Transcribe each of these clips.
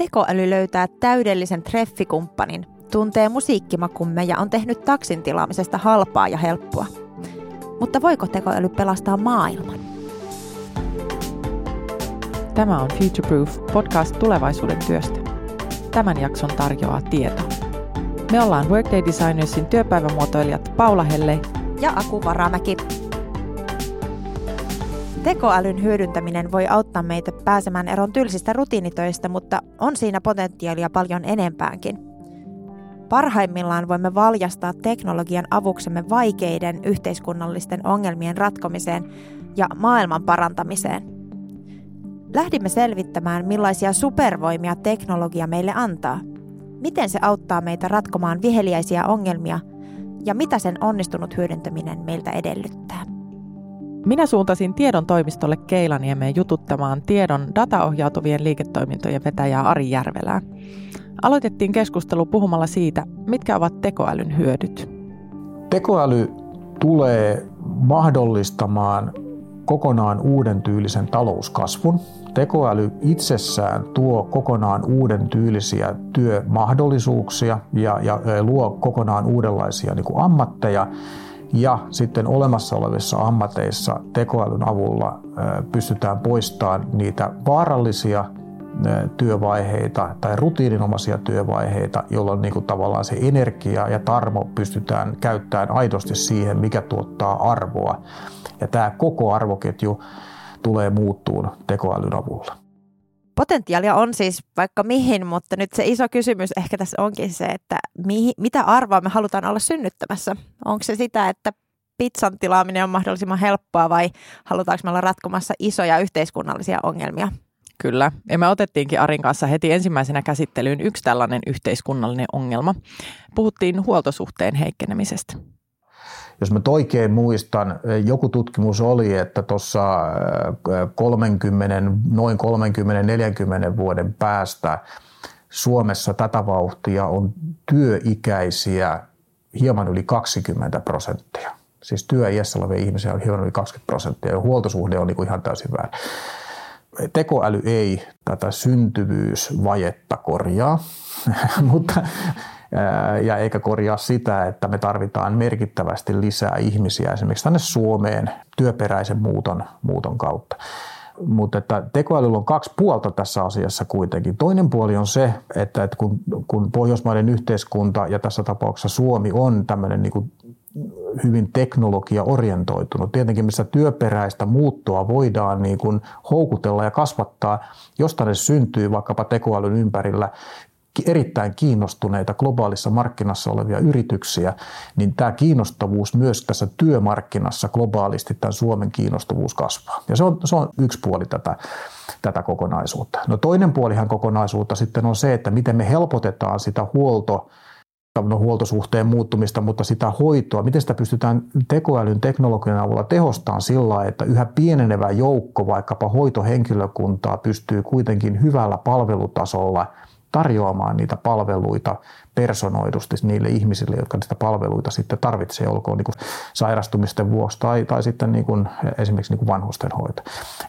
tekoäly löytää täydellisen treffikumppanin, tuntee musiikkimakumme ja on tehnyt taksin tilaamisesta halpaa ja helppoa. Mutta voiko tekoäly pelastaa maailman? Tämä on Future Proof podcast tulevaisuuden työstä. Tämän jakson tarjoaa tieto. Me ollaan Workday Designersin työpäivämuotoilijat Paula Helle ja Aku Varamäki. Tekoälyn hyödyntäminen voi auttaa meitä pääsemään eroon tylsistä rutiinitöistä, mutta on siinä potentiaalia paljon enempäänkin. Parhaimmillaan voimme valjastaa teknologian avuksemme vaikeiden yhteiskunnallisten ongelmien ratkomiseen ja maailman parantamiseen. Lähdimme selvittämään, millaisia supervoimia teknologia meille antaa. Miten se auttaa meitä ratkomaan viheliäisiä ongelmia ja mitä sen onnistunut hyödyntäminen meiltä edellyttää. Minä suuntasin tiedon toimistolle Keilaniemeen jututtamaan tiedon dataohjautuvien liiketoimintojen vetäjää Ari Järvelää. Aloitettiin keskustelu puhumalla siitä, mitkä ovat tekoälyn hyödyt. Tekoäly tulee mahdollistamaan kokonaan uuden tyylisen talouskasvun. Tekoäly itsessään tuo kokonaan uuden tyylisiä työmahdollisuuksia ja, ja luo kokonaan uudenlaisia niin kuin ammatteja. Ja sitten olemassa olevissa ammateissa tekoälyn avulla pystytään poistamaan niitä vaarallisia työvaiheita tai rutiininomaisia työvaiheita, jolloin niin kuin tavallaan se energia ja tarmo pystytään käyttämään aidosti siihen, mikä tuottaa arvoa. Ja tämä koko arvoketju tulee muuttuun tekoälyn avulla. Potentiaalia on siis vaikka mihin, mutta nyt se iso kysymys ehkä tässä onkin se, että mihin, mitä arvoa me halutaan olla synnyttämässä. Onko se sitä, että pizzan tilaaminen on mahdollisimman helppoa vai halutaanko me olla ratkomassa isoja yhteiskunnallisia ongelmia? Kyllä. Ja me otettiinkin Arin kanssa heti ensimmäisenä käsittelyyn yksi tällainen yhteiskunnallinen ongelma. Puhuttiin huoltosuhteen heikkenemisestä. Jos mä oikein muistan, joku tutkimus oli, että tuossa 30, noin 30-40 vuoden päästä Suomessa tätä vauhtia on työikäisiä hieman yli 20 prosenttia. Siis työiässä olevia ihmisiä on hieman yli 20 prosenttia ja huoltosuhde on niin ihan täysin väärin. Tekoäly ei tätä syntyvyysvajetta korjaa, mutta ja eikä korjaa sitä, että me tarvitaan merkittävästi lisää ihmisiä esimerkiksi tänne Suomeen työperäisen muuton, muuton kautta. Mutta että tekoälyllä on kaksi puolta tässä asiassa kuitenkin. Toinen puoli on se, että, kun, kun Pohjoismaiden yhteiskunta ja tässä tapauksessa Suomi on tämmöinen niin hyvin teknologia-orientoitunut. Tietenkin missä työperäistä muuttoa voidaan niin kuin houkutella ja kasvattaa, josta ne syntyy vaikkapa tekoälyn ympärillä erittäin kiinnostuneita globaalissa markkinassa olevia yrityksiä, niin tämä kiinnostavuus myös tässä työmarkkinassa globaalisti, tämän Suomen kiinnostavuus kasvaa. Ja se on, se on yksi puoli tätä, tätä kokonaisuutta. No toinen puolihan kokonaisuutta sitten on se, että miten me helpotetaan sitä huolto, no, huoltosuhteen muuttumista, mutta sitä hoitoa, miten sitä pystytään tekoälyn teknologian avulla tehostamaan sillä, että yhä pienenevä joukko vaikkapa hoitohenkilökuntaa pystyy kuitenkin hyvällä palvelutasolla – tarjoamaan niitä palveluita personoidusti niille ihmisille, jotka niitä palveluita sitten tarvitsee, olkoon niin kuin sairastumisten vuoksi tai, tai sitten niin kuin esimerkiksi niin kuin vanhustenhoito.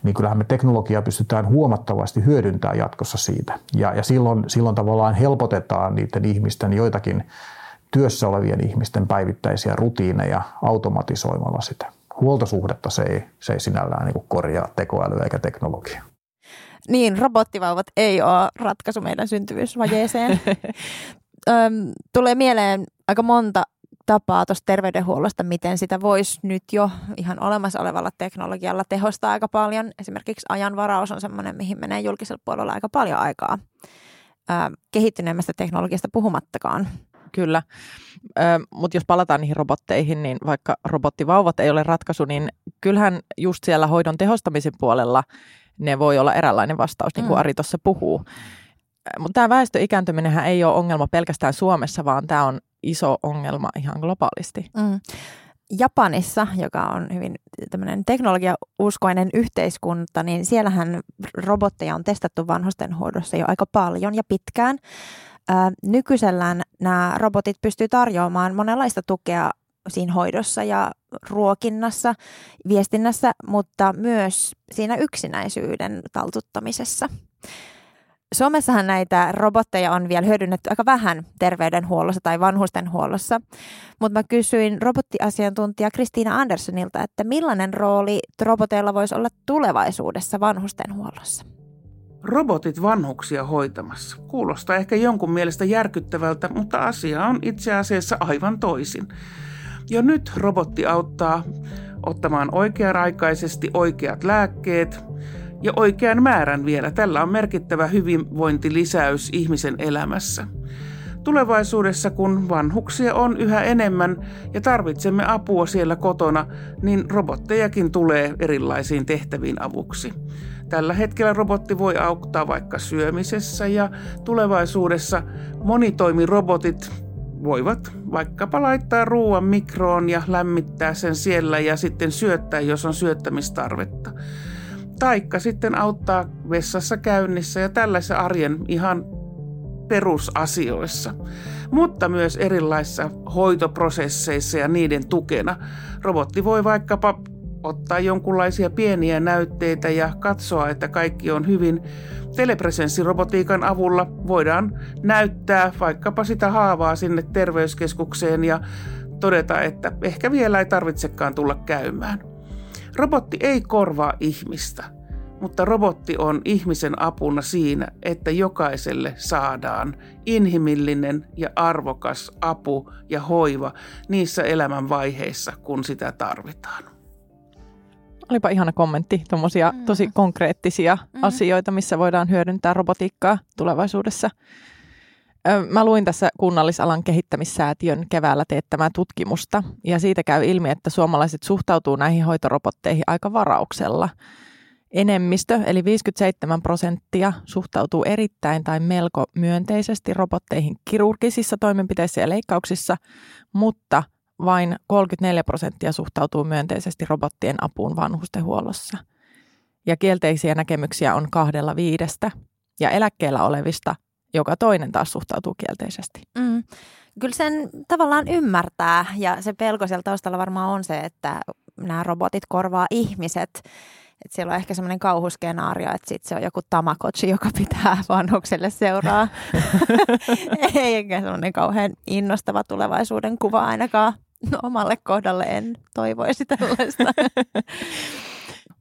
Niin kyllähän me teknologiaa pystytään huomattavasti hyödyntämään jatkossa siitä. Ja, ja silloin, silloin tavallaan helpotetaan niiden ihmisten joitakin työssä olevien ihmisten päivittäisiä rutiineja automatisoimalla sitä. Huoltosuhdetta se ei, se ei sinällään niin korjaa tekoälyä eikä teknologia. Niin, robottivauvat ei ole ratkaisu meidän syntyvyysvajeeseen. Öm, tulee mieleen aika monta tapaa tuosta terveydenhuollosta, miten sitä voisi nyt jo ihan olemassa olevalla teknologialla tehostaa aika paljon. Esimerkiksi ajanvaraus on sellainen, mihin menee julkisella puolella aika paljon aikaa. Kehittyneemmästä teknologiasta puhumattakaan. Kyllä, mutta jos palataan niihin robotteihin, niin vaikka robottivauvat ei ole ratkaisu, niin kyllähän just siellä hoidon tehostamisen puolella ne voi olla eräänlainen vastaus, niin kuin mm. Ari tuossa puhuu. Mutta tämä väestön ikääntyminen ei ole ongelma pelkästään Suomessa, vaan tämä on iso ongelma ihan globaalisti. Mm. Japanissa, joka on hyvin tämmöinen teknologiauskoinen yhteiskunta, niin siellähän robotteja on testattu vanhustenhoidossa jo aika paljon ja pitkään. Ää, nykyisellään nämä robotit pystyy tarjoamaan monenlaista tukea siinä hoidossa ja ruokinnassa, viestinnässä, mutta myös siinä yksinäisyyden taltuttamisessa. Suomessahan näitä robotteja on vielä hyödynnetty aika vähän terveydenhuollossa tai vanhustenhuollossa, mutta mä kysyin robottiasiantuntija Kristiina Anderssonilta, että millainen rooli roboteilla voisi olla tulevaisuudessa vanhustenhuollossa? Robotit vanhuksia hoitamassa. Kuulostaa ehkä jonkun mielestä järkyttävältä, mutta asia on itse asiassa aivan toisin. Jo nyt robotti auttaa ottamaan oikea-aikaisesti oikeat lääkkeet ja oikean määrän vielä. Tällä on merkittävä hyvinvointilisäys ihmisen elämässä. Tulevaisuudessa, kun vanhuksia on yhä enemmän ja tarvitsemme apua siellä kotona, niin robottejakin tulee erilaisiin tehtäviin avuksi. Tällä hetkellä robotti voi auttaa vaikka syömisessä ja tulevaisuudessa monitoimirobotit voivat vaikkapa laittaa ruoan mikroon ja lämmittää sen siellä ja sitten syöttää, jos on syöttämistarvetta. Taikka sitten auttaa vessassa käynnissä ja tällaisessa arjen ihan perusasioissa, mutta myös erilaisissa hoitoprosesseissa ja niiden tukena. Robotti voi vaikkapa ottaa jonkunlaisia pieniä näytteitä ja katsoa, että kaikki on hyvin. Telepresenssirobotiikan avulla voidaan näyttää vaikkapa sitä haavaa sinne terveyskeskukseen ja todeta, että ehkä vielä ei tarvitsekaan tulla käymään. Robotti ei korvaa ihmistä, mutta robotti on ihmisen apuna siinä, että jokaiselle saadaan inhimillinen ja arvokas apu ja hoiva niissä elämänvaiheissa, kun sitä tarvitaan. Olipa ihana kommentti, tuommoisia mm. tosi konkreettisia mm. asioita, missä voidaan hyödyntää robotiikkaa tulevaisuudessa. Mä luin tässä kunnallisalan kehittämissäätiön keväällä teettämää tutkimusta, ja siitä käy ilmi, että suomalaiset suhtautuu näihin hoitorobotteihin aika varauksella. Enemmistö, eli 57 prosenttia, suhtautuu erittäin tai melko myönteisesti robotteihin kirurgisissa toimenpiteissä ja leikkauksissa, mutta vain 34 prosenttia suhtautuu myönteisesti robottien apuun vanhustenhuollossa. Ja kielteisiä näkemyksiä on kahdella viidestä, ja eläkkeellä olevista joka toinen taas suhtautuu kielteisesti. Mm. Kyllä sen tavallaan ymmärtää, ja se pelko siellä taustalla varmaan on se, että nämä robotit korvaa ihmiset. Että siellä on ehkä semmoinen kauhuskenaario, että sit se on joku tamakotsi, joka pitää vanhukselle seuraa. Eikä semmoinen kauhean innostava tulevaisuuden kuva ainakaan. No, omalle kohdalle en toivoisi tällaista.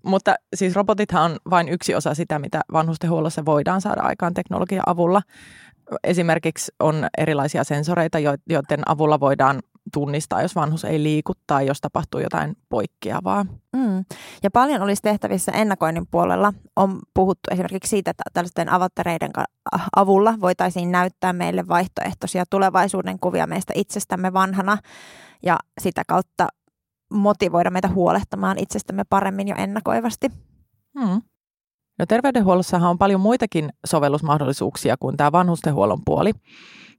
Mutta siis robotithan on vain yksi osa sitä, mitä vanhustenhuollossa voidaan saada aikaan teknologian avulla. Esimerkiksi on erilaisia sensoreita, joiden avulla voidaan tunnistaa, jos vanhus ei liiku tai jos tapahtuu jotain poikkeavaa. Mm. Ja paljon olisi tehtävissä ennakoinnin puolella. On puhuttu esimerkiksi siitä, että tällaisten avattareiden avulla voitaisiin näyttää meille vaihtoehtoisia tulevaisuuden kuvia meistä itsestämme vanhana ja sitä kautta motivoida meitä huolehtamaan itsestämme paremmin jo ennakoivasti. Hmm. No terveydenhuollossahan on paljon muitakin sovellusmahdollisuuksia kuin tämä vanhustenhuollon puoli.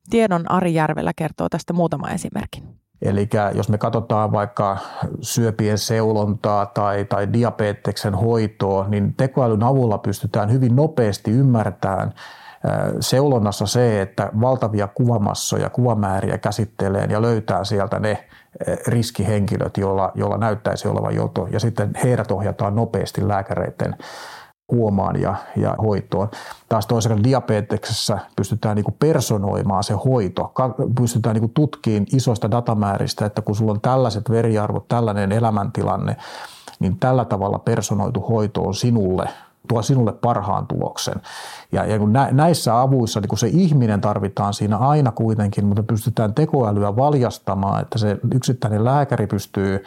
Tiedon Ari Järvellä kertoo tästä muutama esimerkin. Eli jos me katsotaan vaikka syöpien seulontaa tai, tai diabeteksen hoitoa, niin tekoälyn avulla pystytään hyvin nopeasti ymmärtämään seulonnassa se, että valtavia kuvamassoja, kuvamääriä käsittelee ja löytää sieltä ne riskihenkilöt, joilla, joilla näyttäisi olevan joto, ja sitten heidät ohjataan nopeasti lääkäreiden huomaan ja, ja hoitoon. Taas toisaalta diabeteksessä pystytään niin personoimaan se hoito, pystytään niin tutkimaan isoista datamääristä, että kun sulla on tällaiset veriarvot, tällainen elämäntilanne, niin tällä tavalla personoitu hoito on sinulle tuo sinulle parhaan tuloksen. Ja, ja kun nä, näissä avuissa niin kun se ihminen tarvitaan siinä aina kuitenkin, mutta pystytään tekoälyä valjastamaan, että se yksittäinen lääkäri pystyy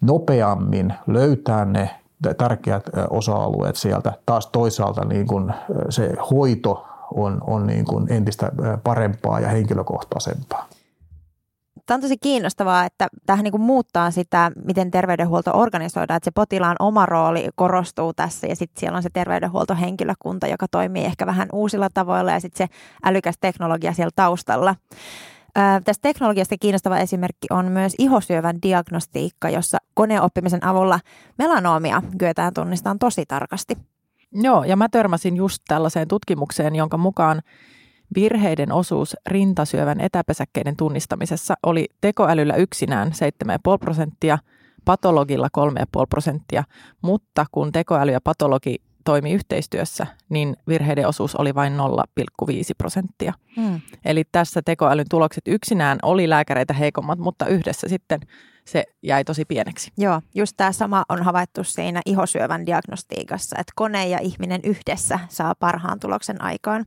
nopeammin löytämään ne tärkeät osa-alueet sieltä. Taas toisaalta niin kun se hoito on, on niin kun entistä parempaa ja henkilökohtaisempaa. Tämä on tosi kiinnostavaa, että tähän niin muuttaa sitä, miten terveydenhuolto organisoidaan, että se potilaan oma rooli korostuu tässä ja sitten siellä on se terveydenhuoltohenkilökunta, joka toimii ehkä vähän uusilla tavoilla ja sitten se älykäs teknologia siellä taustalla. Tästä teknologiasta kiinnostava esimerkki on myös ihosyövän diagnostiikka, jossa koneoppimisen avulla melanoomia kyetään tunnistamaan tosi tarkasti. Joo, ja mä törmäsin just tällaiseen tutkimukseen, jonka mukaan Virheiden osuus rintasyövän etäpesäkkeiden tunnistamisessa oli tekoälyllä yksinään 7,5 prosenttia, patologilla 3,5 prosenttia, mutta kun tekoäly ja patologi toimi yhteistyössä, niin virheiden osuus oli vain 0,5 prosenttia. Mm. Eli tässä tekoälyn tulokset yksinään oli lääkäreitä heikommat, mutta yhdessä sitten se jäi tosi pieneksi. Joo, just tämä sama on havaittu siinä ihosyövän diagnostiikassa, että kone ja ihminen yhdessä saa parhaan tuloksen aikaan.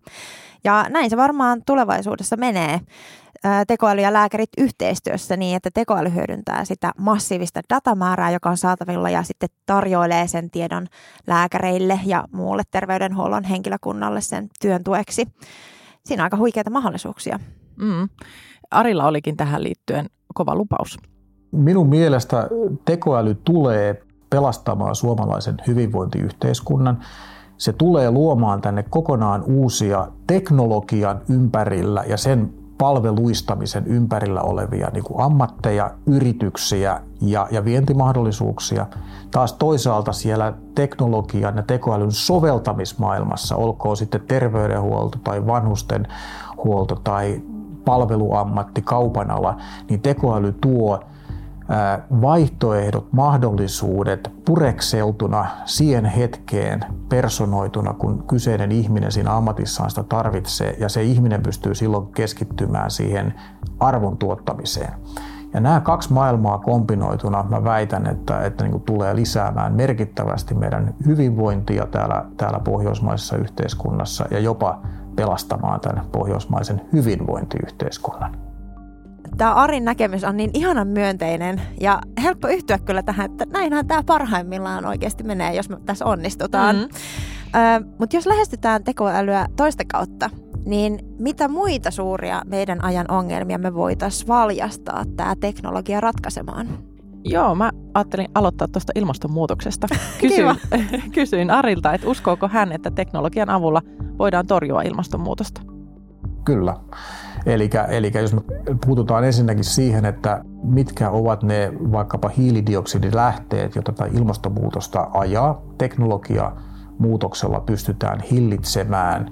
Ja näin se varmaan tulevaisuudessa menee tekoäly ja lääkärit yhteistyössä niin, että tekoäly hyödyntää sitä massiivista datamäärää, joka on saatavilla ja sitten tarjoilee sen tiedon lääkäreille ja muulle terveydenhuollon henkilökunnalle sen työn tueksi. Siinä on aika huikeita mahdollisuuksia. Mm. Arilla olikin tähän liittyen kova lupaus. Minun mielestä tekoäly tulee pelastamaan suomalaisen hyvinvointiyhteiskunnan. Se tulee luomaan tänne kokonaan uusia teknologian ympärillä ja sen palveluistamisen ympärillä olevia niin kuin ammatteja, yrityksiä ja, ja vientimahdollisuuksia. Taas toisaalta siellä teknologian ja tekoälyn soveltamismaailmassa, olkoon sitten terveydenhuolto tai vanhusten huolto tai palveluammatti, kaupan ala, niin tekoäly tuo vaihtoehdot, mahdollisuudet purekseltuna siihen hetkeen personoituna, kun kyseinen ihminen siinä ammatissaan sitä tarvitsee ja se ihminen pystyy silloin keskittymään siihen arvon tuottamiseen. Ja nämä kaksi maailmaa kombinoituna mä väitän, että, että niin tulee lisäämään merkittävästi meidän hyvinvointia täällä, täällä pohjoismaisessa yhteiskunnassa ja jopa pelastamaan tämän pohjoismaisen hyvinvointiyhteiskunnan tämä Arin näkemys on niin ihanan myönteinen ja helppo yhtyä kyllä tähän, että näinhän tämä parhaimmillaan oikeasti menee, jos me tässä onnistutaan. Mm-hmm. Mutta jos lähestytään tekoälyä toista kautta, niin mitä muita suuria meidän ajan ongelmia me voitaisiin valjastaa tämä teknologia ratkaisemaan? Joo, mä ajattelin aloittaa tuosta ilmastonmuutoksesta. Kysyin, kysyin Arilta, että uskooko hän, että teknologian avulla voidaan torjua ilmastonmuutosta? Kyllä. Eli, eli jos me puututaan ensinnäkin siihen, että mitkä ovat ne vaikkapa hiilidioksidilähteet, joita tätä ilmastonmuutosta ajaa, teknologia muutoksella pystytään hillitsemään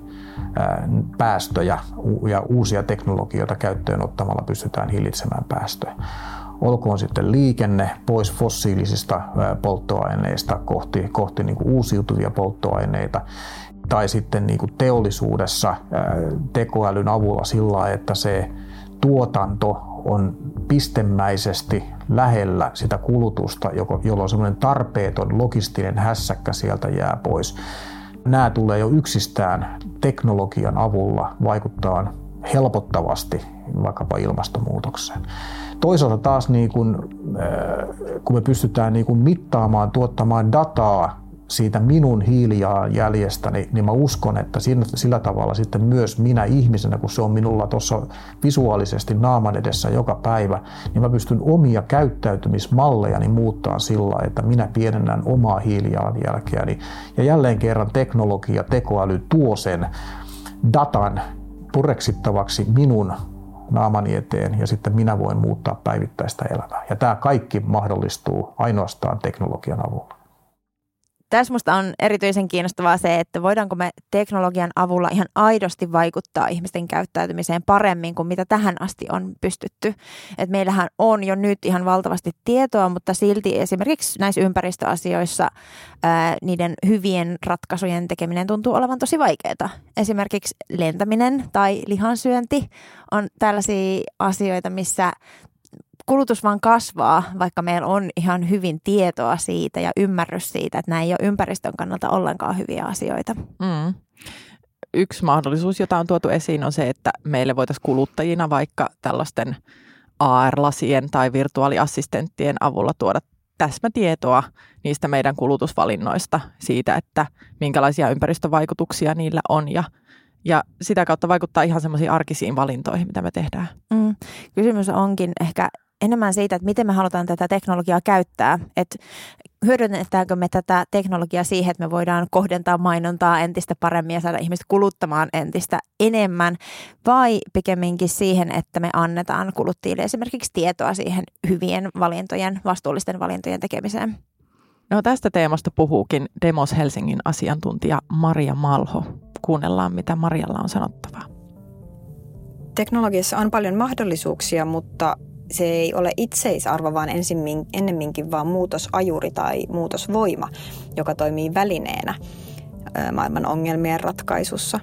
päästöjä ja uusia teknologioita käyttöön ottamalla pystytään hillitsemään päästöjä. Olkoon sitten liikenne pois fossiilisista polttoaineista kohti, kohti niin uusiutuvia polttoaineita tai sitten niin kuin teollisuudessa tekoälyn avulla sillä että se tuotanto on pistemäisesti lähellä sitä kulutusta, jolloin semmoinen tarpeeton logistinen hässäkkä sieltä jää pois. Nämä tulee jo yksistään teknologian avulla vaikuttaa helpottavasti vaikkapa ilmastonmuutokseen. Toisaalta taas niin kun, kun me pystytään niin kun mittaamaan, tuottamaan dataa siitä minun hiilijalanjäljestäni, niin mä uskon, että sillä, tavalla sitten myös minä ihmisenä, kun se on minulla tuossa visuaalisesti naaman edessä joka päivä, niin mä pystyn omia käyttäytymismallejani muuttaa sillä, että minä pienennän omaa hiilijalanjälkeäni. Ja jälleen kerran teknologia, tekoäly tuo sen datan pureksittavaksi minun naamani eteen ja sitten minä voin muuttaa päivittäistä elämää. Ja tämä kaikki mahdollistuu ainoastaan teknologian avulla. Tässä minusta on erityisen kiinnostavaa se, että voidaanko me teknologian avulla ihan aidosti vaikuttaa ihmisten käyttäytymiseen paremmin kuin mitä tähän asti on pystytty. Et meillähän on jo nyt ihan valtavasti tietoa, mutta silti esimerkiksi näissä ympäristöasioissa ää, niiden hyvien ratkaisujen tekeminen tuntuu olevan tosi vaikeaa. Esimerkiksi lentäminen tai lihansyönti on tällaisia asioita, missä kulutus vaan kasvaa, vaikka meillä on ihan hyvin tietoa siitä ja ymmärrys siitä, että nämä ei ole ympäristön kannalta ollenkaan hyviä asioita. Mm. Yksi mahdollisuus, jota on tuotu esiin, on se, että meille voitaisiin kuluttajina vaikka tällaisten AR-lasien tai virtuaaliassistenttien avulla tuoda täsmätietoa niistä meidän kulutusvalinnoista, siitä, että minkälaisia ympäristövaikutuksia niillä on ja ja sitä kautta vaikuttaa ihan semmoisiin arkisiin valintoihin, mitä me tehdään. Mm. Kysymys onkin ehkä enemmän siitä, että miten me halutaan tätä teknologiaa käyttää. Että hyödynnetäänkö me tätä teknologiaa siihen, että me voidaan kohdentaa mainontaa entistä paremmin ja saada ihmiset kuluttamaan entistä enemmän, vai pikemminkin siihen, että me annetaan kuluttajille esimerkiksi tietoa siihen hyvien valintojen, vastuullisten valintojen tekemiseen. No tästä teemasta puhuukin Demos Helsingin asiantuntija Maria Malho. Kuunnellaan, mitä Marialla on sanottavaa. Teknologiassa on paljon mahdollisuuksia, mutta se ei ole itseisarvo, vaan ennemminkin vaan muutosajuri tai muutosvoima, joka toimii välineenä. maailman ongelmien ratkaisussa.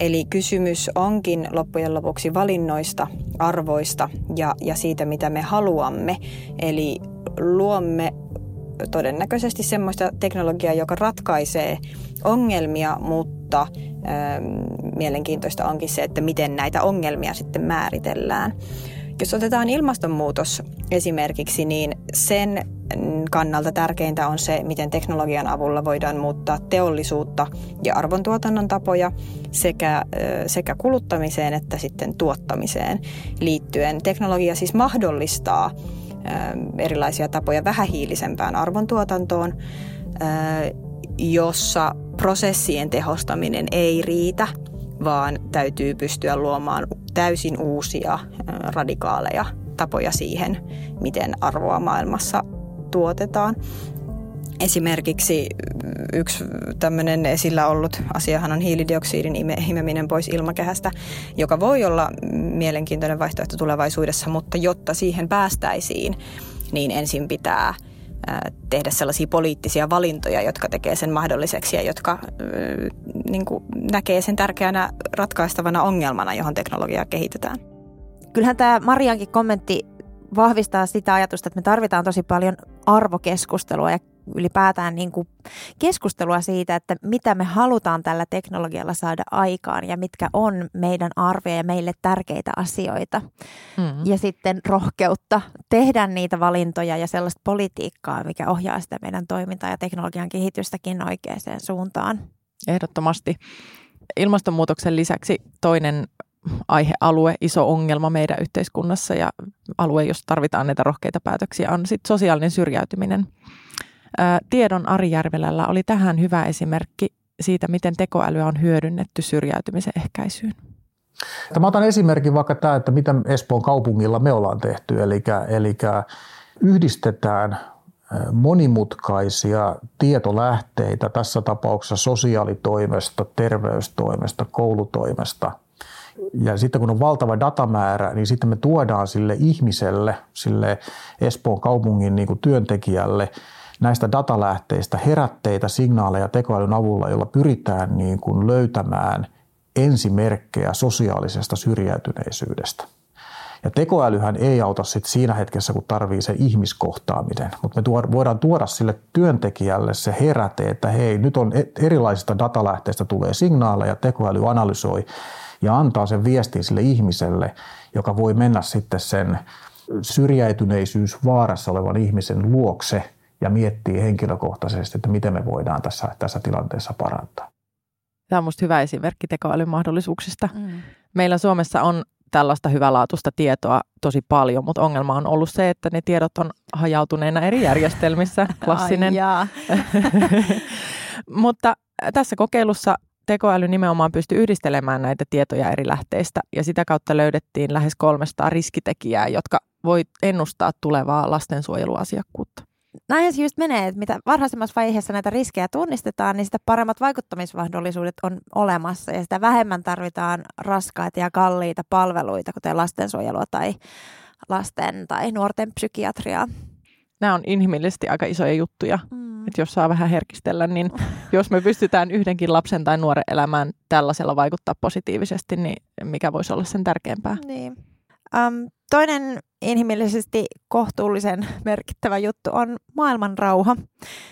Eli kysymys onkin loppujen lopuksi valinnoista, arvoista ja, ja siitä, mitä me haluamme. Eli luomme todennäköisesti semmoista teknologiaa, joka ratkaisee ongelmia, mutta ähm, mielenkiintoista onkin se, että miten näitä ongelmia sitten määritellään. Jos otetaan ilmastonmuutos esimerkiksi, niin sen kannalta tärkeintä on se, miten teknologian avulla voidaan muuttaa teollisuutta ja arvontuotannon tapoja sekä, sekä kuluttamiseen että sitten tuottamiseen liittyen. Teknologia siis mahdollistaa erilaisia tapoja vähähiilisempään arvontuotantoon, jossa prosessien tehostaminen ei riitä, vaan täytyy pystyä luomaan täysin uusia radikaaleja tapoja siihen, miten arvoa maailmassa tuotetaan. Esimerkiksi yksi tämmöinen esillä ollut asiahan on hiilidioksidin imeminen pois ilmakehästä, joka voi olla mielenkiintoinen vaihtoehto tulevaisuudessa, mutta jotta siihen päästäisiin, niin ensin pitää tehdä sellaisia poliittisia valintoja, jotka tekee sen mahdolliseksi ja jotka niin kuin, näkee sen tärkeänä ratkaistavana ongelmana, johon teknologiaa kehitetään. Kyllähän tämä Mariankin kommentti vahvistaa sitä ajatusta, että me tarvitaan tosi paljon arvokeskustelua ja ylipäätään niin kuin keskustelua siitä, että mitä me halutaan tällä teknologialla saada aikaan ja mitkä on meidän arvoja ja meille tärkeitä asioita. Mm. Ja sitten rohkeutta tehdä niitä valintoja ja sellaista politiikkaa, mikä ohjaa sitä meidän toimintaa ja teknologian kehitystäkin oikeaan suuntaan. Ehdottomasti. Ilmastonmuutoksen lisäksi toinen aihealue, iso ongelma meidän yhteiskunnassa ja alue, jos tarvitaan näitä rohkeita päätöksiä, on sitten sosiaalinen syrjäytyminen. Tiedon Ari Järvelällä oli tähän hyvä esimerkki siitä, miten tekoälyä on hyödynnetty syrjäytymisen ehkäisyyn. Mä otan esimerkin vaikka tämä, että mitä Espoon kaupungilla me ollaan tehty, eli, eli yhdistetään monimutkaisia tietolähteitä, tässä tapauksessa sosiaalitoimesta, terveystoimesta, koulutoimesta – ja sitten kun on valtava datamäärä, niin sitten me tuodaan sille ihmiselle, sille Espoon kaupungin niin kuin työntekijälle näistä datalähteistä herätteitä, signaaleja tekoälyn avulla, jolla pyritään niin kuin löytämään ensimerkkejä sosiaalisesta syrjäytyneisyydestä. Ja tekoälyhän ei auta sit siinä hetkessä, kun tarvii se ihmiskohtaaminen, mutta me voidaan tuoda sille työntekijälle se heräte, että hei, nyt on e-, erilaisista datalähteistä tulee signaaleja, tekoäly analysoi ja antaa sen viestin sille ihmiselle, joka voi mennä sitten sen syrjäytyneisyys vaarassa olevan ihmisen luokse ja miettii henkilökohtaisesti, että miten me voidaan tässä, tässä tilanteessa parantaa. Tämä on minusta hyvä esimerkki tekoälyn mahdollisuuksista. Mm. Meillä Suomessa on tällaista hyvälaatuista tietoa tosi paljon, mutta ongelma on ollut se, että ne tiedot on hajautuneena eri järjestelmissä, klassinen. mutta tässä kokeilussa tekoäly nimenomaan pystyi yhdistelemään näitä tietoja eri lähteistä ja sitä kautta löydettiin lähes 300 riskitekijää, jotka voi ennustaa tulevaa lastensuojeluasiakkuutta. Näin se just menee, että mitä varhaisemmassa vaiheessa näitä riskejä tunnistetaan, niin sitä paremmat vaikuttamismahdollisuudet on olemassa ja sitä vähemmän tarvitaan raskaita ja kalliita palveluita, kuten lastensuojelua tai lasten tai nuorten psykiatriaa. Nämä on inhimillisesti aika isoja juttuja. Mm että jos saa vähän herkistellä, niin jos me pystytään yhdenkin lapsen tai nuoren elämään tällaisella vaikuttaa positiivisesti, niin mikä voisi olla sen tärkeämpää? Niin. Um, toinen inhimillisesti kohtuullisen merkittävä juttu on maailman rauha.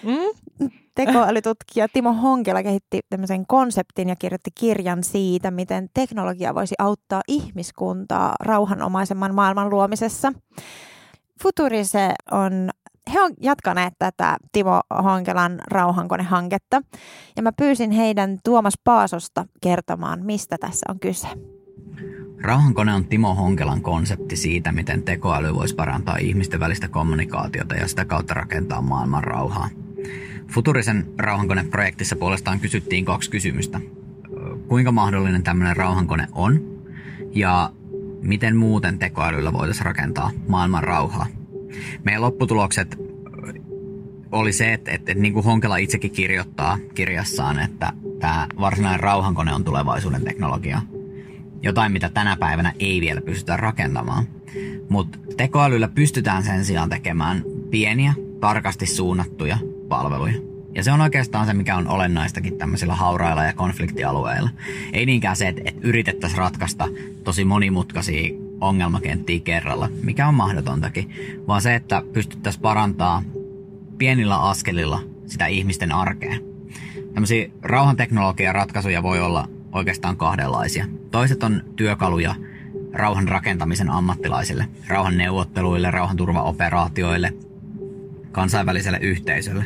Mm? Tekoälytutkija Timo Honkela kehitti tämmöisen konseptin ja kirjoitti kirjan siitä, miten teknologia voisi auttaa ihmiskuntaa rauhanomaisemman maailman luomisessa. Futurise on he on jatkaneet tätä Timo Honkelan rauhankonehanketta ja mä pyysin heidän Tuomas Paasosta kertomaan, mistä tässä on kyse. Rauhankone on Timo Honkelan konsepti siitä, miten tekoäly voisi parantaa ihmisten välistä kommunikaatiota ja sitä kautta rakentaa maailman rauhaa. Futurisen rauhankoneprojektissa puolestaan kysyttiin kaksi kysymystä. Kuinka mahdollinen tämmöinen rauhankone on ja miten muuten tekoälyllä voitaisiin rakentaa maailman rauhaa? Meidän lopputulokset oli se, että, että, että niin kuin Honkela itsekin kirjoittaa kirjassaan, että tämä varsinainen rauhankone on tulevaisuuden teknologia. Jotain, mitä tänä päivänä ei vielä pystytä rakentamaan. Mutta tekoälyllä pystytään sen sijaan tekemään pieniä, tarkasti suunnattuja palveluja. Ja se on oikeastaan se, mikä on olennaistakin tämmöisillä haurailla ja konfliktialueilla. Ei niinkään se, että, että yritettäisiin ratkaista tosi monimutkaisia ongelmakenttiä kerralla, mikä on mahdotontakin, vaan se, että pystyttäisiin parantaa pienillä askelilla sitä ihmisten arkea. Tämmöisiä rauhanteknologian ratkaisuja voi olla oikeastaan kahdenlaisia. Toiset on työkaluja rauhan rakentamisen ammattilaisille, rauhan neuvotteluille, rauhanturvaoperaatioille, kansainväliselle yhteisölle.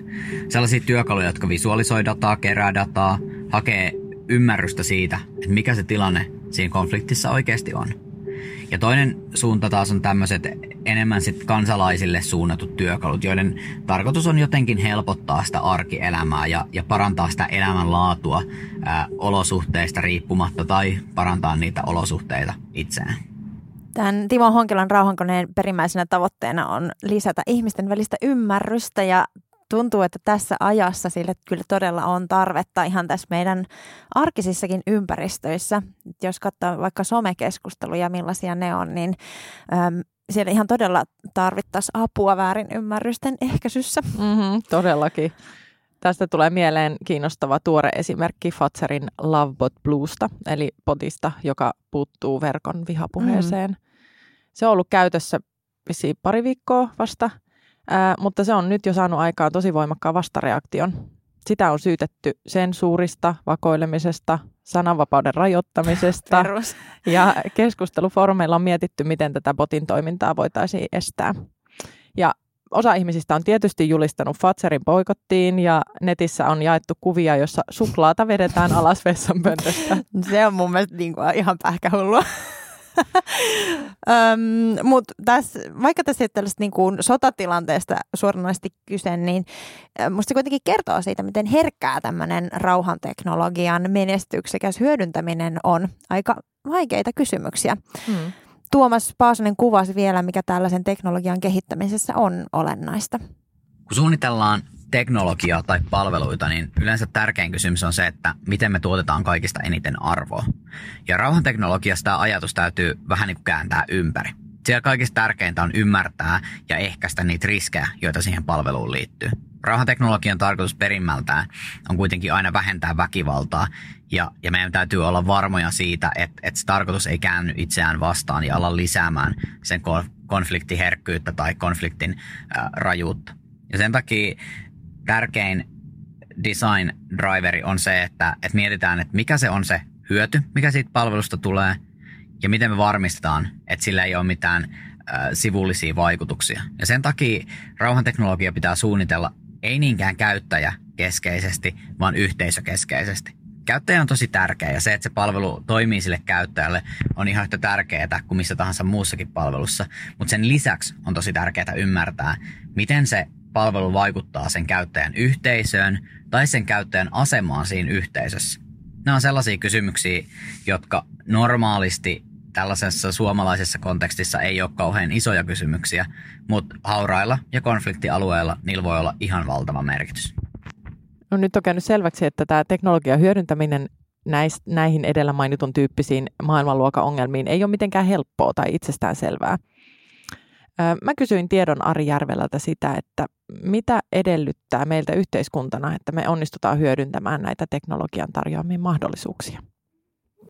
Sellaisia työkaluja, jotka visualisoi dataa, kerää dataa, hakee ymmärrystä siitä, että mikä se tilanne siinä konfliktissa oikeasti on. Ja toinen suunta taas on tämmöiset enemmän sit kansalaisille suunnatut työkalut, joiden tarkoitus on jotenkin helpottaa sitä arkielämää ja, ja parantaa sitä elämänlaatua ää, olosuhteista riippumatta tai parantaa niitä olosuhteita itseään. Tämän Timo Honkilan rauhankoneen perimmäisenä tavoitteena on lisätä ihmisten välistä ymmärrystä ja tuntuu, että tässä ajassa sille kyllä todella on tarvetta ihan tässä meidän arkisissakin ympäristöissä. Jos katsoo vaikka somekeskusteluja, millaisia ne on, niin äm, siellä ihan todella tarvittaisiin apua väärin ymmärrysten ehkäisyssä. Mm-hmm, todellakin. Tästä tulee mieleen kiinnostava tuore esimerkki Fatserin Lovebot Bluesta, eli potista, joka puuttuu verkon vihapuheeseen. Mm. Se on ollut käytössä pari viikkoa vasta – Ää, mutta se on nyt jo saanut aikaan tosi voimakkaan vastareaktion. Sitä on syytetty sensuurista, vakoilemisesta, sananvapauden rajoittamisesta. ja keskustelufoorumeilla on mietitty, miten tätä botin toimintaa voitaisiin estää. Ja osa ihmisistä on tietysti julistanut Fatserin poikottiin ja netissä on jaettu kuvia, jossa suklaata vedetään alas vessanpöntöstä. Se on mun mielestä niin kuin ihan pähkähullua. Öm, mut tässä, vaikka tässä ei tällaista niin kuin sotatilanteesta suoranaisesti kyse, niin musta se kuitenkin kertoo siitä, miten herkkää tämmöinen rauhanteknologian menestyksekäs hyödyntäminen on. Aika vaikeita kysymyksiä. Hmm. Tuomas Paasonen kuvasi vielä, mikä tällaisen teknologian kehittämisessä on olennaista. Kun suunnitellaan teknologiaa tai palveluita, niin yleensä tärkein kysymys on se, että miten me tuotetaan kaikista eniten arvoa. Ja rauhanteknologiasta tämä ajatus täytyy vähän niin kuin kääntää ympäri. Siellä kaikista tärkeintä on ymmärtää ja ehkäistä niitä riskejä, joita siihen palveluun liittyy. Rauhanteknologian tarkoitus perimmältään on kuitenkin aina vähentää väkivaltaa ja, ja meidän täytyy olla varmoja siitä, että, että se tarkoitus ei käänny itseään vastaan ja ala lisäämään sen konfliktiherkkyyttä tai konfliktin äh, rajuutta. Ja sen takia tärkein design driveri on se, että, että mietitään, että mikä se on se hyöty, mikä siitä palvelusta tulee ja miten me varmistetaan, että sillä ei ole mitään äh, sivullisia vaikutuksia. Ja sen takia rauhanteknologia pitää suunnitella ei niinkään käyttäjä keskeisesti, vaan yhteisökeskeisesti. Käyttäjä on tosi tärkeä ja se, että se palvelu toimii sille käyttäjälle on ihan yhtä tärkeää kuin missä tahansa muussakin palvelussa. Mutta sen lisäksi on tosi tärkeää ymmärtää, miten se palvelu vaikuttaa sen käyttäjän yhteisöön tai sen käyttäjän asemaan siinä yhteisössä. Nämä on sellaisia kysymyksiä, jotka normaalisti tällaisessa suomalaisessa kontekstissa ei ole kauhean isoja kysymyksiä, mutta haurailla ja konfliktialueilla niillä voi olla ihan valtava merkitys. No nyt on käynyt selväksi, että tämä teknologian hyödyntäminen näihin edellä mainitun tyyppisiin maailmanluokan ongelmiin ei ole mitenkään helppoa tai itsestään selvää. Mä kysyin Tiedon Ari Järvelältä sitä, että mitä edellyttää meiltä yhteiskuntana, että me onnistutaan hyödyntämään näitä teknologian tarjoamia mahdollisuuksia?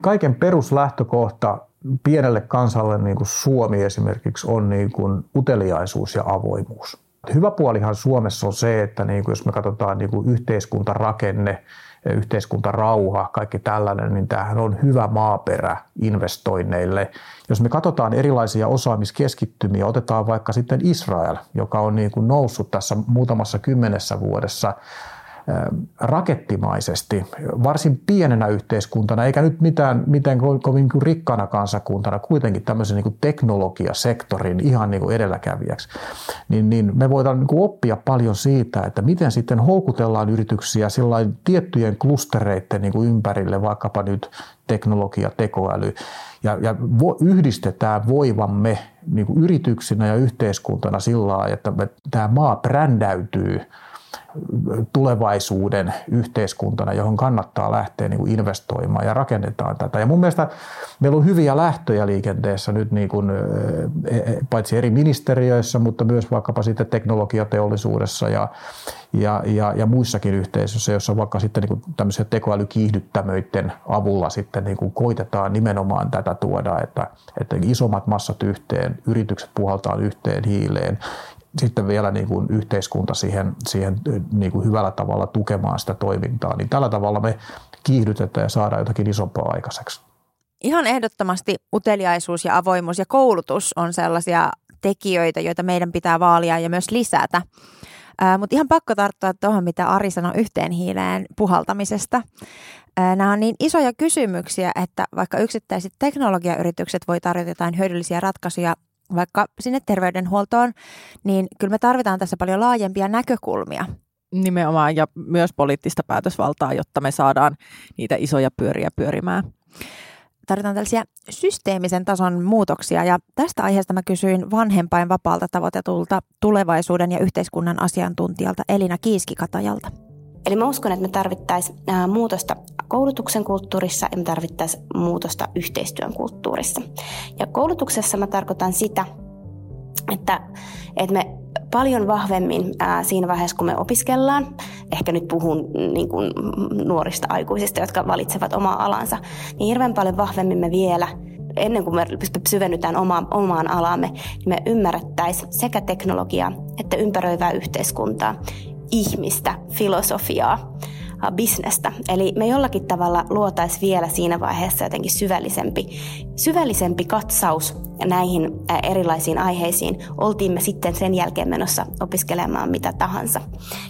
Kaiken peruslähtökohta pienelle kansalle, niin kuin Suomi esimerkiksi, on niin kuin uteliaisuus ja avoimuus. Hyvä puolihan Suomessa on se, että niin kuin jos me katsotaan niin kuin yhteiskuntarakenne, yhteiskuntarauha, kaikki tällainen, niin tämähän on hyvä maaperä investoinneille. Jos me katsotaan erilaisia osaamiskeskittymiä, otetaan vaikka sitten Israel, joka on niin kuin noussut tässä muutamassa kymmenessä vuodessa rakettimaisesti, varsin pienenä yhteiskuntana, eikä nyt mitään, mitään kovin kuin rikkaana kansakuntana, kuitenkin tämmöisen niin kuin teknologiasektorin ihan niin kuin edelläkävijäksi, niin, niin me voidaan niin kuin oppia paljon siitä, että miten sitten houkutellaan yrityksiä tiettyjen klustereiden niin kuin ympärille, vaikkapa nyt teknologia, tekoäly, ja, ja vo, yhdistetään voivamme niin kuin yrityksinä ja yhteiskuntana sillä että me, tämä maa brändäytyy tulevaisuuden yhteiskuntana, johon kannattaa lähteä niin kuin investoimaan ja rakennetaan tätä. Ja mun mielestä meillä on hyviä lähtöjä liikenteessä nyt niin kuin, e, e, paitsi eri ministeriöissä, mutta myös vaikkapa sitten teknologiateollisuudessa ja, ja, ja, ja muissakin yhteisöissä, joissa vaikka sitten niin kuin tämmöisiä tekoälykiihdyttämöiden avulla sitten niin kuin koitetaan nimenomaan tätä tuoda, että, että isommat massat yhteen, yritykset puhaltaa yhteen hiileen sitten vielä niin kuin yhteiskunta siihen, siihen niin kuin hyvällä tavalla tukemaan sitä toimintaa, niin tällä tavalla me kiihdytetään ja saadaan jotakin isompaa aikaiseksi. Ihan ehdottomasti uteliaisuus ja avoimuus ja koulutus on sellaisia tekijöitä, joita meidän pitää vaalia ja myös lisätä. Mutta ihan pakko tarttua tuohon, mitä Ari sanoi yhteen hiileen puhaltamisesta. Nämä on niin isoja kysymyksiä, että vaikka yksittäiset teknologiayritykset voi tarjota jotain hyödyllisiä ratkaisuja vaikka sinne terveydenhuoltoon, niin kyllä me tarvitaan tässä paljon laajempia näkökulmia. Nimenomaan ja myös poliittista päätösvaltaa, jotta me saadaan niitä isoja pyöriä pyörimään. Tarvitaan tällaisia systeemisen tason muutoksia ja tästä aiheesta mä kysyin vanhempain vapaalta tavoitetulta tulevaisuuden ja yhteiskunnan asiantuntijalta Elina Kiiskikatajalta. Eli mä uskon, että me tarvittaisiin muutosta koulutuksen kulttuurissa ja me tarvittaisiin muutosta yhteistyön kulttuurissa. Ja koulutuksessa mä tarkoitan sitä, että, että me paljon vahvemmin ää, siinä vaiheessa, kun me opiskellaan, ehkä nyt puhun niin kuin nuorista aikuisista, jotka valitsevat omaa alansa, niin hirveän paljon vahvemmin me vielä ennen kuin me syvennytään omaan, omaan alamme, niin me ymmärrettäisiin sekä teknologiaa että ympäröivää yhteiskuntaa ihmistä, filosofiaa, bisnestä. Eli me jollakin tavalla luotaisiin vielä siinä vaiheessa jotenkin syvällisempi, syvällisempi katsaus näihin erilaisiin aiheisiin. Oltiin me sitten sen jälkeen menossa opiskelemaan mitä tahansa.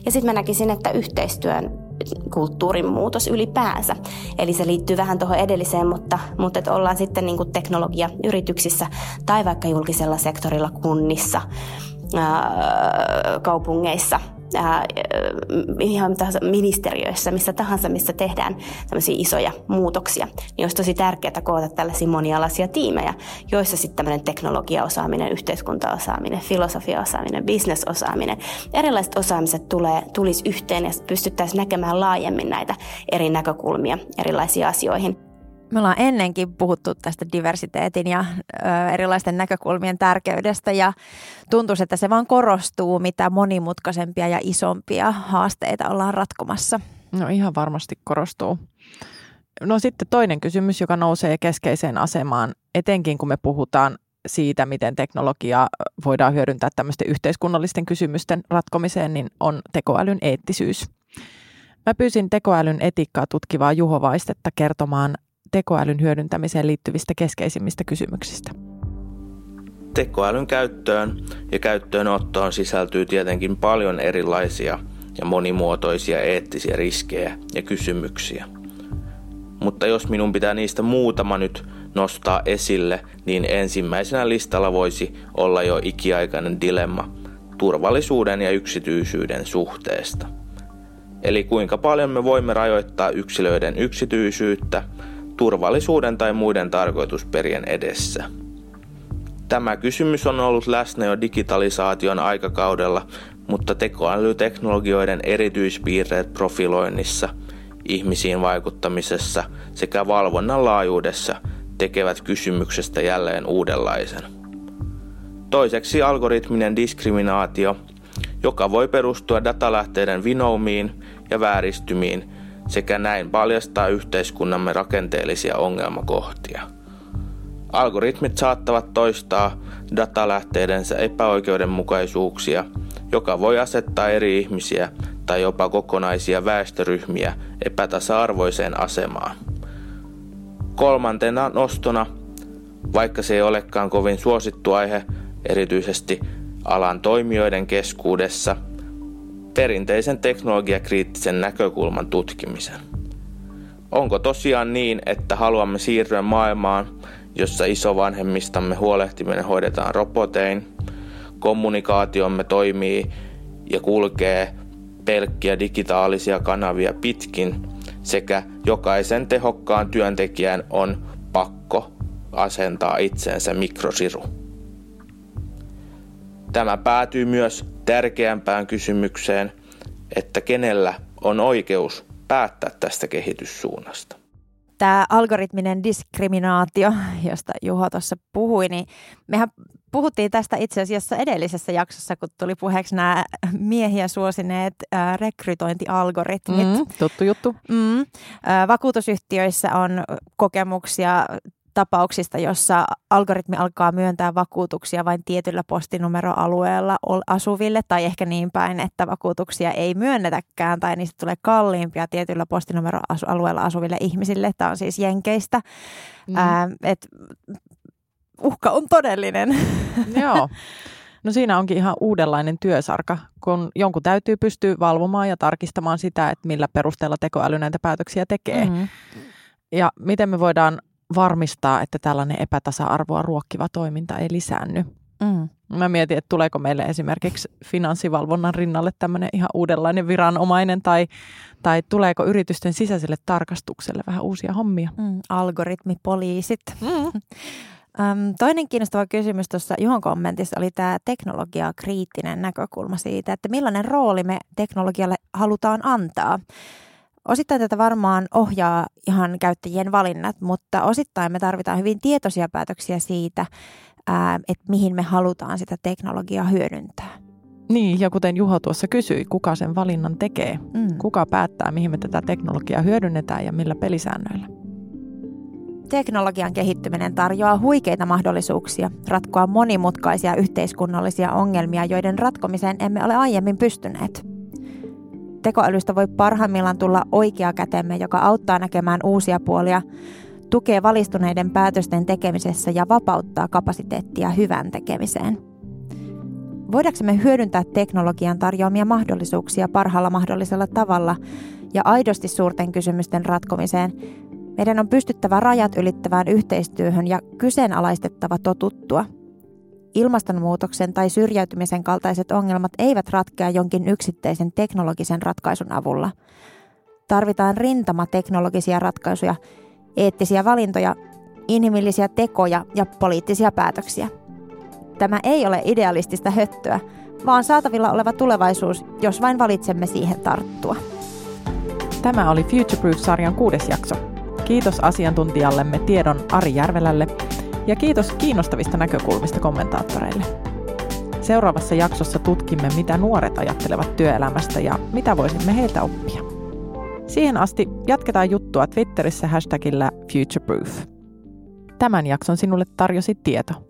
Ja sitten mä näkisin, että yhteistyön kulttuurin muutos ylipäänsä. Eli se liittyy vähän tuohon edelliseen, mutta, mutta että ollaan sitten niin kuin teknologiayrityksissä tai vaikka julkisella sektorilla kunnissa, ää, kaupungeissa – ää, ihan tahansa ministeriöissä, missä tahansa, missä tehdään tämmöisiä isoja muutoksia, niin olisi tosi tärkeää koota tällaisia monialaisia tiimejä, joissa sitten tämmöinen teknologiaosaaminen, yhteiskuntaosaaminen, filosofiaosaaminen, bisnesosaaminen, erilaiset osaamiset tulee, tulisi yhteen ja pystyttäisiin näkemään laajemmin näitä eri näkökulmia erilaisiin asioihin. Me ollaan ennenkin puhuttu tästä diversiteetin ja ö, erilaisten näkökulmien tärkeydestä ja tuntuu, että se vaan korostuu, mitä monimutkaisempia ja isompia haasteita ollaan ratkomassa. No ihan varmasti korostuu. No sitten toinen kysymys, joka nousee keskeiseen asemaan, etenkin kun me puhutaan siitä, miten teknologiaa voidaan hyödyntää tämmöisten yhteiskunnallisten kysymysten ratkomiseen, niin on tekoälyn eettisyys. Mä pyysin tekoälyn etiikkaa tutkivaa Juho Vaistetta kertomaan tekoälyn hyödyntämiseen liittyvistä keskeisimmistä kysymyksistä. Tekoälyn käyttöön ja käyttöönottoon sisältyy tietenkin paljon erilaisia ja monimuotoisia eettisiä riskejä ja kysymyksiä. Mutta jos minun pitää niistä muutama nyt nostaa esille, niin ensimmäisenä listalla voisi olla jo ikiaikainen dilemma turvallisuuden ja yksityisyyden suhteesta. Eli kuinka paljon me voimme rajoittaa yksilöiden yksityisyyttä turvallisuuden tai muiden tarkoitusperien edessä. Tämä kysymys on ollut läsnä jo digitalisaation aikakaudella, mutta tekoälyteknologioiden erityispiirteet profiloinnissa, ihmisiin vaikuttamisessa sekä valvonnan laajuudessa tekevät kysymyksestä jälleen uudenlaisen. Toiseksi algoritminen diskriminaatio, joka voi perustua datalähteiden vinoumiin ja vääristymiin sekä näin paljastaa yhteiskunnamme rakenteellisia ongelmakohtia. Algoritmit saattavat toistaa datalähteidensä epäoikeudenmukaisuuksia, joka voi asettaa eri ihmisiä tai jopa kokonaisia väestöryhmiä epätasa-arvoiseen asemaan. Kolmantena nostona, vaikka se ei olekaan kovin suosittu aihe, erityisesti alan toimijoiden keskuudessa – perinteisen teknologiakriittisen näkökulman tutkimisen. Onko tosiaan niin, että haluamme siirtyä maailmaan, jossa isovanhemmistamme huolehtiminen hoidetaan robotein, kommunikaatiomme toimii ja kulkee pelkkiä digitaalisia kanavia pitkin sekä jokaisen tehokkaan työntekijän on pakko asentaa itsensä mikrosiru. Tämä päätyy myös tärkeämpään kysymykseen, että kenellä on oikeus päättää tästä kehityssuunnasta. Tämä algoritminen diskriminaatio, josta Juho tuossa puhui, niin mehän puhuttiin tästä itse asiassa edellisessä jaksossa, kun tuli puheeksi nämä miehiä suosineet rekrytointialgoritmit. Mm, tuttu juttu. Mm, vakuutusyhtiöissä on kokemuksia tapauksista, jossa algoritmi alkaa myöntää vakuutuksia vain tietyllä postinumeroalueella asuville tai ehkä niin päin, että vakuutuksia ei myönnetäkään tai niistä tulee kalliimpia tietyllä postinumeroalueella asuville ihmisille. Tämä on siis Jenkeistä. Mm. Ää, et uhka on todellinen. Joo. No siinä onkin ihan uudenlainen työsarka, kun jonkun täytyy pystyä valvomaan ja tarkistamaan sitä, että millä perusteella tekoäly näitä päätöksiä tekee. Mm-hmm. Ja miten me voidaan varmistaa, että tällainen epätasa-arvoa ruokkiva toiminta ei lisäänny. Mm. Mä mietin, että tuleeko meille esimerkiksi finanssivalvonnan rinnalle tämmöinen ihan uudenlainen viranomainen tai, tai tuleeko yritysten sisäiselle tarkastukselle vähän uusia hommia. Mm, algoritmipoliisit. Mm. Toinen kiinnostava kysymys tuossa Juhon kommentissa oli tämä teknologia kriittinen näkökulma siitä, että millainen rooli me teknologialle halutaan antaa. Osittain tätä varmaan ohjaa ihan käyttäjien valinnat, mutta osittain me tarvitaan hyvin tietoisia päätöksiä siitä, että mihin me halutaan sitä teknologiaa hyödyntää. Niin, ja kuten Juho tuossa kysyi, kuka sen valinnan tekee? Mm. Kuka päättää, mihin me tätä teknologiaa hyödynnetään ja millä pelisäännöillä? Teknologian kehittyminen tarjoaa huikeita mahdollisuuksia ratkoa monimutkaisia yhteiskunnallisia ongelmia, joiden ratkomiseen emme ole aiemmin pystyneet tekoälystä voi parhaimmillaan tulla oikea kätemme, joka auttaa näkemään uusia puolia, tukee valistuneiden päätösten tekemisessä ja vapauttaa kapasiteettia hyvän tekemiseen. Voidaanko me hyödyntää teknologian tarjoamia mahdollisuuksia parhaalla mahdollisella tavalla ja aidosti suurten kysymysten ratkomiseen, meidän on pystyttävä rajat ylittävään yhteistyöhön ja kyseenalaistettava totuttua – Ilmastonmuutoksen tai syrjäytymisen kaltaiset ongelmat eivät ratkea jonkin yksittäisen teknologisen ratkaisun avulla. Tarvitaan rintama teknologisia ratkaisuja, eettisiä valintoja, inhimillisiä tekoja ja poliittisia päätöksiä. Tämä ei ole idealistista höttöä, vaan saatavilla oleva tulevaisuus, jos vain valitsemme siihen tarttua. Tämä oli Future Proof-sarjan kuudes jakso. Kiitos asiantuntijallemme tiedon Ari Järvelälle ja kiitos kiinnostavista näkökulmista kommentaattoreille. Seuraavassa jaksossa tutkimme, mitä nuoret ajattelevat työelämästä ja mitä voisimme heiltä oppia. Siihen asti jatketaan juttua Twitterissä hashtagillä FutureProof. Tämän jakson sinulle tarjosi tieto.